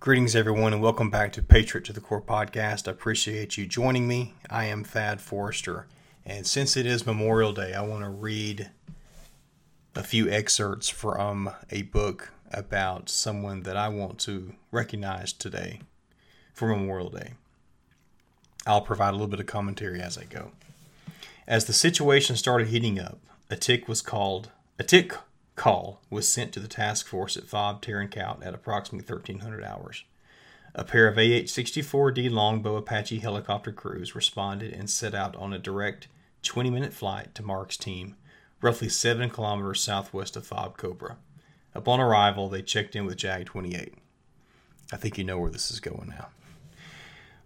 Greetings, everyone, and welcome back to Patriot to the Core podcast. I appreciate you joining me. I am Thad Forrester, and since it is Memorial Day, I want to read a few excerpts from a book about someone that I want to recognize today for Memorial Day. I'll provide a little bit of commentary as I go. As the situation started heating up, a tick was called a tick call was sent to the task force at Fob Tarin Kowt at approximately 1300 hours. A pair of AH 64D Longbow Apache helicopter crews responded and set out on a direct 20 minute flight to Mark's team, roughly 7 kilometers southwest of Fob Cobra. Upon arrival, they checked in with JAG 28. I think you know where this is going now.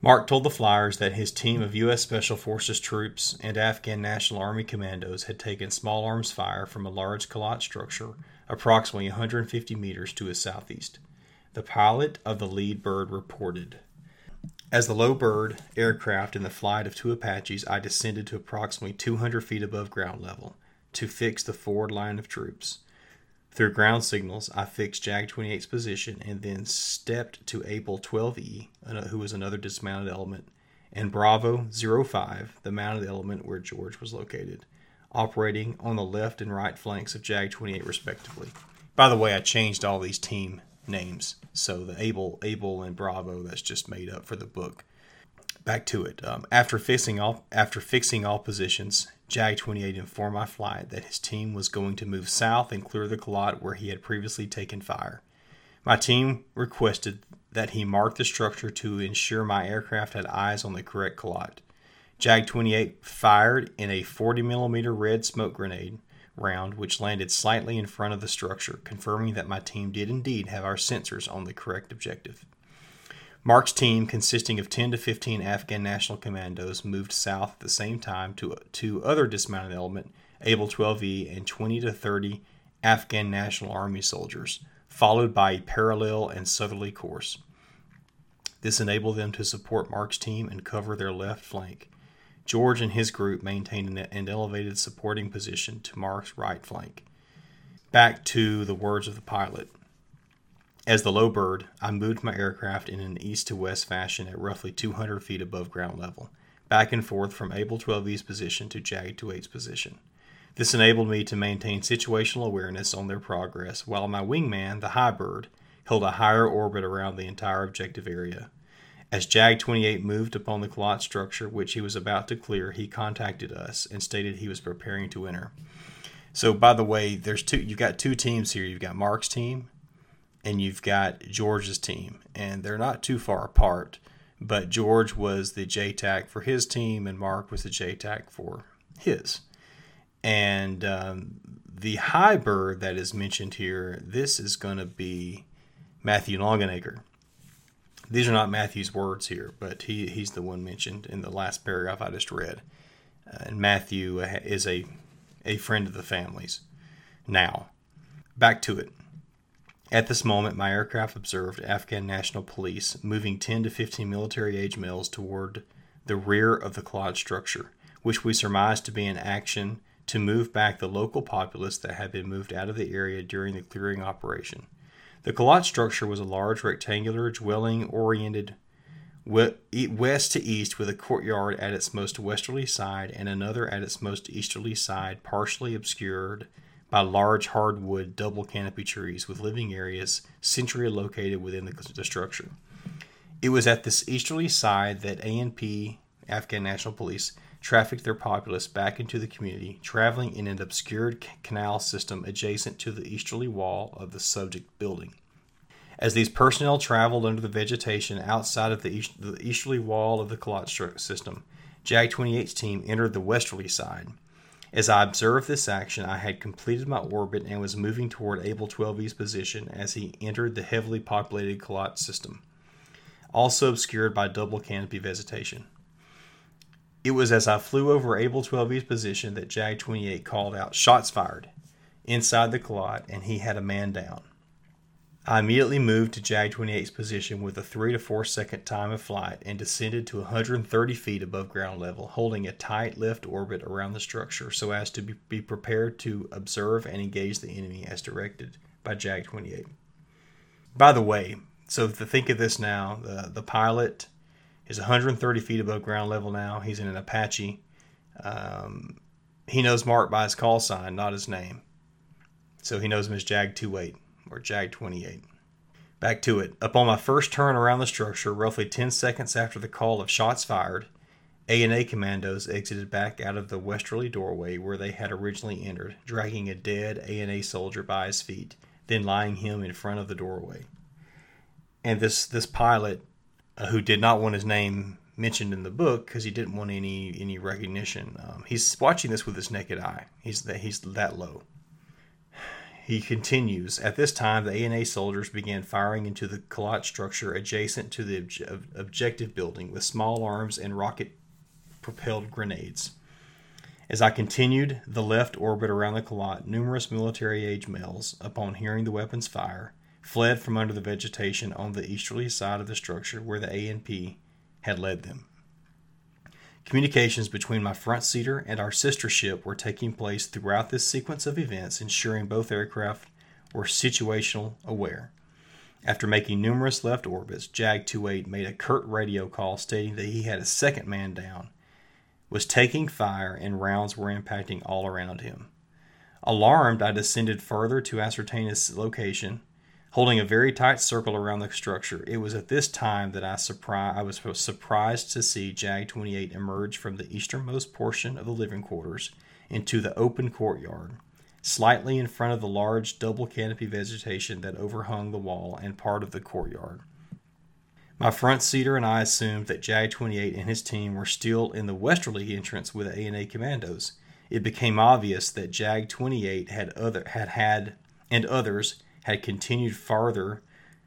Mark told the Flyers that his team of U.S. Special Forces troops and Afghan National Army commandos had taken small arms fire from a large Kalat structure approximately 150 meters to his southeast. The pilot of the lead bird reported As the low bird aircraft in the flight of two Apaches, I descended to approximately 200 feet above ground level to fix the forward line of troops. Through ground signals, I fixed Jag 28's position and then stepped to Able 12E, who was another dismounted element, and Bravo 05, the mounted element where George was located, operating on the left and right flanks of Jag 28 respectively. By the way, I changed all these team names, so the Able, Able, and Bravo that's just made up for the book. Back to it. Um, after fixing all after fixing all positions, Jag 28 informed my flight that his team was going to move south and clear the Kalat where he had previously taken fire. My team requested that he mark the structure to ensure my aircraft had eyes on the correct Kalat. Jag 28 fired in a 40 millimeter red smoke grenade round, which landed slightly in front of the structure, confirming that my team did indeed have our sensors on the correct objective. Mark's team, consisting of 10 to 15 Afghan National Commandos, moved south at the same time to two other dismounted element, Able 12E, and 20 to 30 Afghan National Army soldiers, followed by a parallel and southerly course. This enabled them to support Mark's team and cover their left flank. George and his group maintained an elevated supporting position to Mark's right flank. Back to the words of the pilot. As the low bird, I moved my aircraft in an east to west fashion at roughly 200 feet above ground level, back and forth from Able 12E's position to Jag 28's position. This enabled me to maintain situational awareness on their progress, while my wingman, the high bird, held a higher orbit around the entire objective area. As Jag 28 moved upon the Kalat structure which he was about to clear, he contacted us and stated he was preparing to enter. So, by the way, there's two. You've got two teams here. You've got Mark's team and you've got George's team, and they're not too far apart. But George was the JTAC for his team, and Mark was the JTAC for his. And um, the high bird that is mentioned here, this is going to be Matthew Longenegger. These are not Matthew's words here, but he, he's the one mentioned in the last paragraph I just read. Uh, and Matthew is a, a friend of the family's. Now, back to it. At this moment, my aircraft observed Afghan National Police moving 10 to 15 military age males toward the rear of the Kalat structure, which we surmised to be an action to move back the local populace that had been moved out of the area during the clearing operation. The Kalat structure was a large rectangular dwelling oriented west to east with a courtyard at its most westerly side and another at its most easterly side, partially obscured by large hardwood double canopy trees with living areas centrally located within the, the structure. It was at this easterly side that ANP, Afghan National Police, trafficked their populace back into the community, traveling in an obscured canal system adjacent to the easterly wall of the subject building. As these personnel traveled under the vegetation outside of the, east, the easterly wall of the Kalat system, JAG 28's team entered the westerly side. As I observed this action, I had completed my orbit and was moving toward Able 12E's position as he entered the heavily populated Kalat system, also obscured by double canopy vegetation. It was as I flew over Able 12E's position that Jag 28 called out, Shots fired! inside the Kalat, and he had a man down. I immediately moved to Jag 28's position with a 3 to 4 second time of flight and descended to 130 feet above ground level, holding a tight left orbit around the structure so as to be prepared to observe and engage the enemy as directed by Jag 28. By the way, So think of this now, the the pilot is 130 feet above ground level now. He's in an Apache. Um, he knows Mark by his call sign, not his name. So he knows him as Jag 28 or Jag 28. Back to it. Upon my first turn around the structure, roughly 10 seconds after the call of shots fired, ANA commandos exited back out of the westerly doorway where they had originally entered, dragging a dead ANA soldier by his feet, then lying him in front of the doorway. And this this pilot, uh, who did not want his name mentioned in the book because he didn't want any any recognition, um, he's watching this with his naked eye. He's that he's that low. He continues. At this time, the ANA soldiers began firing into the Kalat structure adjacent to the ob- objective building with small arms and rocket propelled grenades. As I continued the left orbit around the Kalat, numerous military age males, upon hearing the weapons fire, fled from under the vegetation on the easterly side of the structure where the ANP had led them. Communications between my front seater and our sister ship were taking place throughout this sequence of events, ensuring both aircraft were situational aware. After making numerous left orbits, Jag 28 made a curt radio call stating that he had a second man down, was taking fire, and rounds were impacting all around him. Alarmed, I descended further to ascertain his location holding a very tight circle around the structure. It was at this time that I, surpri- I was surprised to see Jag 28 emerge from the easternmost portion of the living quarters into the open courtyard, slightly in front of the large double canopy vegetation that overhung the wall and part of the courtyard. My front seater and I assumed that Jag 28 and his team were still in the westerly entrance with the ANA commandos. It became obvious that Jag 28 had other had had and others had continued farther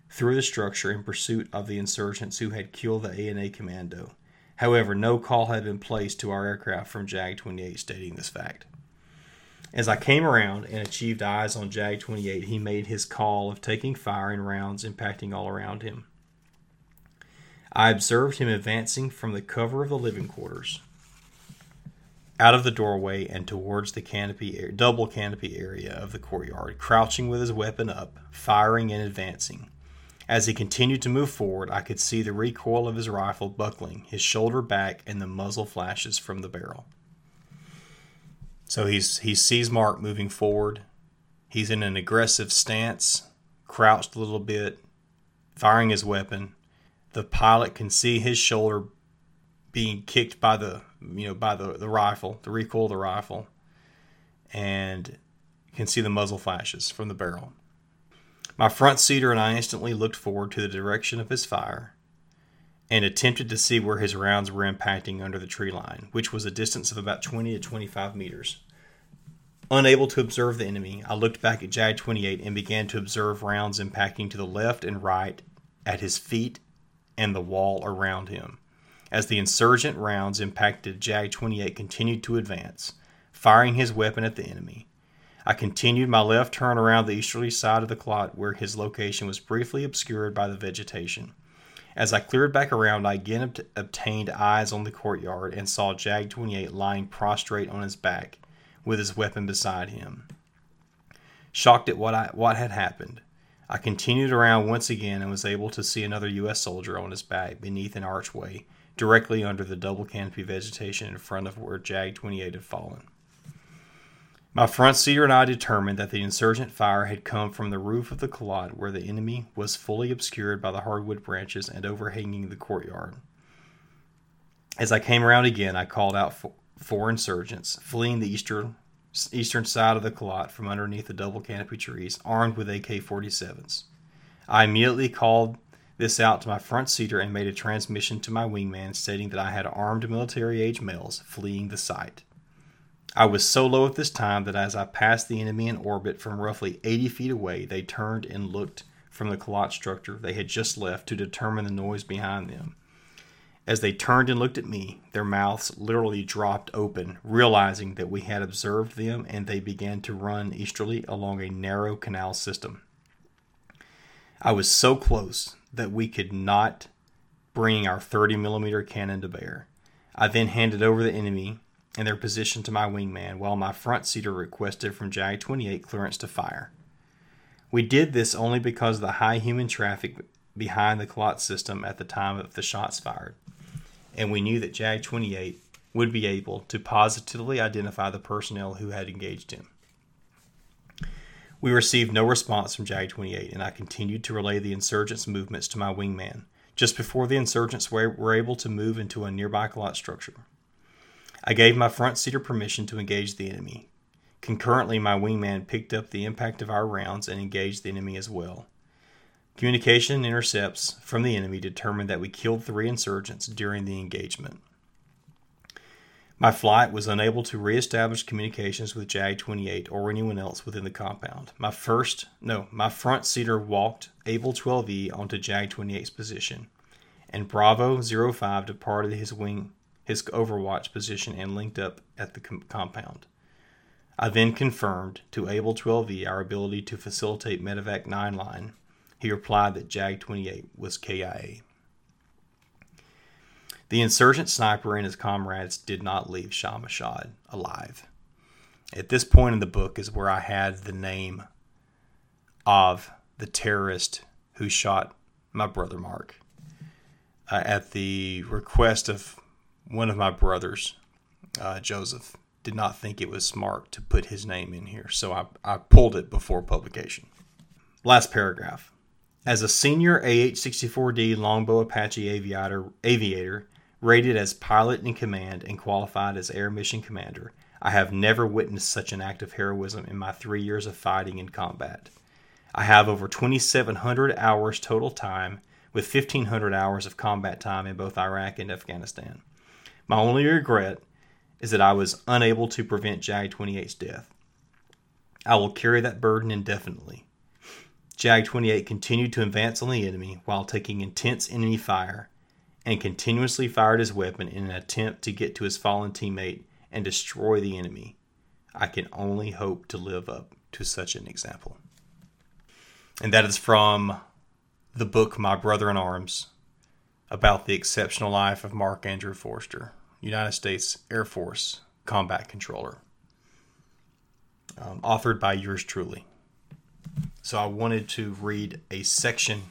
through the structure in pursuit of the insurgents who had killed the ANA commando. However, no call had been placed to our aircraft from Jag 28 stating this fact. As I came around and achieved eyes on Jag 28, he made his call of taking fire and rounds impacting all around him. I observed him advancing from the cover of the living quarters out of the doorway and towards the canopy double canopy area of the courtyard, crouching with his weapon up, firing and advancing. As he continued to move forward, I could see the recoil of his rifle buckling, his shoulder back, and the muzzle flashes from the barrel. So he's he sees Mark moving forward. He's in an aggressive stance, crouched a little bit, firing his weapon. The pilot can see his shoulder being kicked by the you know by the, the rifle, the recoil of the rifle, and you can see the muzzle flashes from the barrel. My front seater and I instantly looked forward to the direction of his fire and attempted to see where his rounds were impacting under the tree line, which was a distance of about 20 to 25 meters. Unable to observe the enemy, I looked back at Jag 28 and began to observe rounds impacting to the left and right at his feet and the wall around him. As the insurgent rounds impacted, Jag 28 continued to advance, firing his weapon at the enemy. I continued my left turn around the easterly side of the Kalat where his location was briefly obscured by the vegetation. As I cleared back around, I again ob- obtained eyes on the courtyard and saw Jag 28 lying prostrate on his back with his weapon beside him. Shocked at what, I, what had happened, I continued around once again and was able to see another U.S. soldier on his back beneath an archway directly under the double canopy vegetation in front of where Jag 28 had fallen. My front seater and I determined that the insurgent fire had come from the roof of the Kalat where the enemy was fully obscured by the hardwood branches and overhanging the courtyard. As I came around again, I called out four insurgents fleeing the eastern, eastern side of the Kalat from underneath the double canopy trees, armed with AK 47s. I immediately called this out to my front seater and made a transmission to my wingman stating that I had armed military age males fleeing the site. I was so low at this time that as I passed the enemy in orbit from roughly 80 feet away, they turned and looked from the Kalat structure they had just left to determine the noise behind them. As they turned and looked at me, their mouths literally dropped open, realizing that we had observed them, and they began to run easterly along a narrow canal system. I was so close that we could not bring our 30 millimeter cannon to bear. I then handed over the enemy and their position to my wingman while my front seater requested from Jag 28 clearance to fire. We did this only because of the high human traffic behind the Kalat system at the time of the shots fired, and we knew that JAG 28 would be able to positively identify the personnel who had engaged him. We received no response from JAG 28, and I continued to relay the insurgents' movements to my wingman just before the insurgents were able to move into a nearby Kalat structure. I gave my front seater permission to engage the enemy. Concurrently, my wingman picked up the impact of our rounds and engaged the enemy as well. Communication intercepts from the enemy determined that we killed three insurgents during the engagement. My flight was unable to reestablish communications with JAG 28 or anyone else within the compound. My first, no, my front seater walked Able 12E onto JAG 28's position, and Bravo 05 departed his wing, his overwatch position and linked up at the com- compound. I then confirmed to Able 12E our ability to facilitate Medevac 9 line. He replied that JAG 28 was KIA. The insurgent sniper and his comrades did not leave Shah Mashad alive. At this point in the book is where I had the name of the terrorist who shot my brother Mark. Uh, at the request of one of my brothers, uh, Joseph, did not think it was smart to put his name in here, so I, I pulled it before publication. Last paragraph. As a senior AH 64D Longbow Apache aviator, aviator Rated as pilot in command and qualified as air mission commander, I have never witnessed such an act of heroism in my three years of fighting in combat. I have over 2,700 hours total time, with 1,500 hours of combat time in both Iraq and Afghanistan. My only regret is that I was unable to prevent JAG 28's death. I will carry that burden indefinitely. JAG 28 continued to advance on the enemy while taking intense enemy fire and continuously fired his weapon in an attempt to get to his fallen teammate and destroy the enemy. I can only hope to live up to such an example. And that is from the book My Brother in Arms about the exceptional life of Mark Andrew Forrester, United States Air Force combat controller, um, authored by yours truly. So I wanted to read a section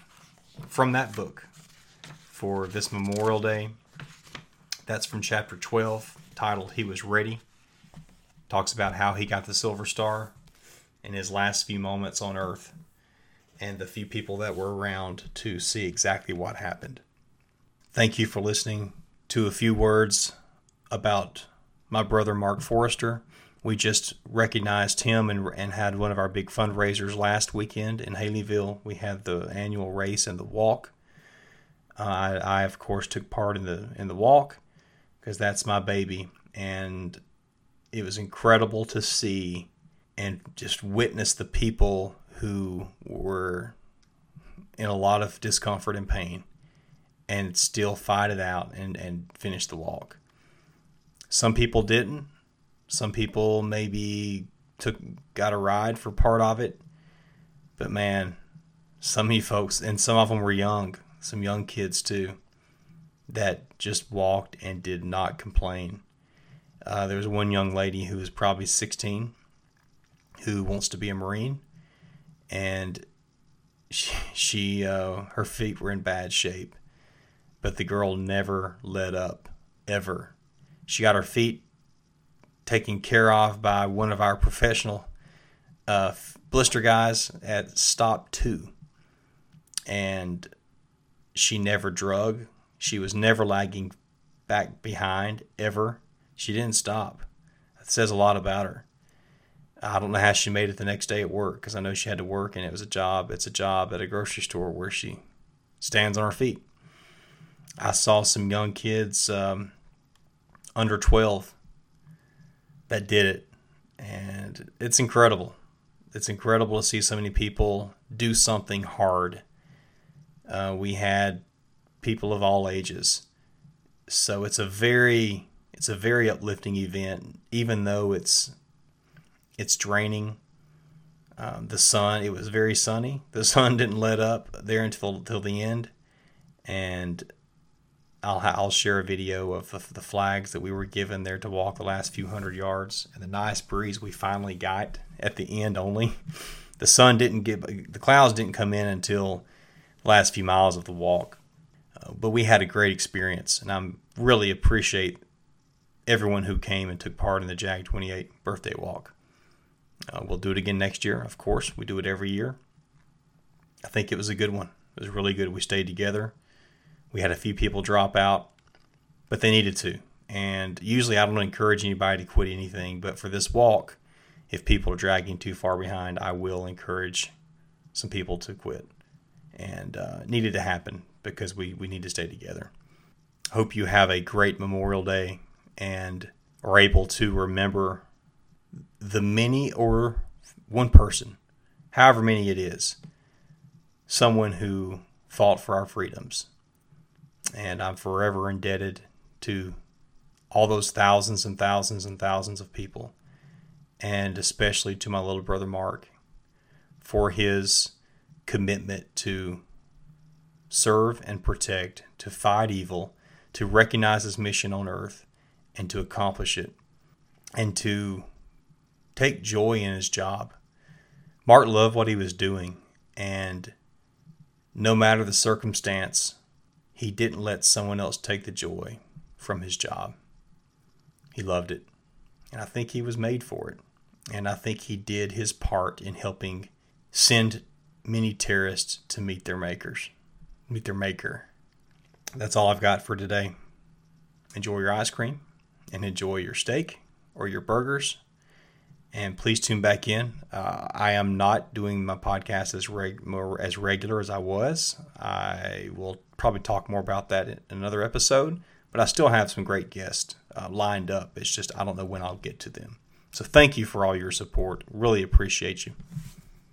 from that book for this Memorial Day. That's from chapter 12, titled He Was Ready. Talks about how he got the Silver Star in his last few moments on Earth and the few people that were around to see exactly what happened. Thank you for listening to a few words about my brother Mark Forrester. We just recognized him and, and had one of our big fundraisers last weekend in Haleyville. We had the annual race and the walk. Uh, I, I, of course took part in the in the walk because that's my baby, and it was incredible to see and just witness the people who were in a lot of discomfort and pain and still fight it out and, and finish the walk. Some people didn't. Some people maybe took got a ride for part of it. But man, some of you folks and some of them were young some young kids too that just walked and did not complain. Uh, there was one young lady who was probably 16 who wants to be a Marine, and she, she uh, her feet were in bad shape, but the girl never let up ever. She got her feet taken care of by one of our professional uh, blister guys at stop two, and she never drug. She was never lagging back behind ever. She didn't stop. That says a lot about her. I don't know how she made it the next day at work because I know she had to work and it was a job. It's a job at a grocery store where she stands on her feet. I saw some young kids um, under 12 that did it, and it's incredible. It's incredible to see so many people do something hard uh, we had people of all ages, so it's a very it's a very uplifting event, even though it's it's draining. Um, the sun it was very sunny. The sun didn't let up there until until the end, and I'll I'll share a video of the, the flags that we were given there to walk the last few hundred yards and the nice breeze we finally got at the end. Only the sun didn't get the clouds didn't come in until last few miles of the walk. Uh, but we had a great experience, and I really appreciate everyone who came and took part in the JAG 28 birthday walk. Uh, we'll do it again next year, of course. We do it every year. I think it was a good one. It was really good. We stayed together. We had a few people drop out, but they needed to. And usually I don't encourage anybody to quit anything, but for this walk, if people are dragging too far behind, I will encourage some people to quit. And uh, needed to happen because we, we need to stay together. Hope you have a great Memorial Day and are able to remember the many or one person, however many it is, someone who fought for our freedoms. And I'm forever indebted to all those thousands and thousands and thousands of people, and especially to my little brother Mark for his commitment to serve and protect, to fight evil, to recognize his mission on earth, and to accomplish it, and to take joy in his job. Mark loved what he was doing, and no matter the circumstance, he didn't let someone else take the joy from his job. He loved it, and I think he was made for it. And I think he did his part in helping send many terrorists to meet their makers, meet their maker. That's all I've got for today. Enjoy your ice cream and enjoy your steak or your burgers. And please tune back in. Uh, I am not doing my podcast as reg- as regular as I was. I will probably talk more about that in another episode. But I still have some great guests uh, lined up. It's just I don't know when I'll get to them. So thank you for all your support. Really appreciate you.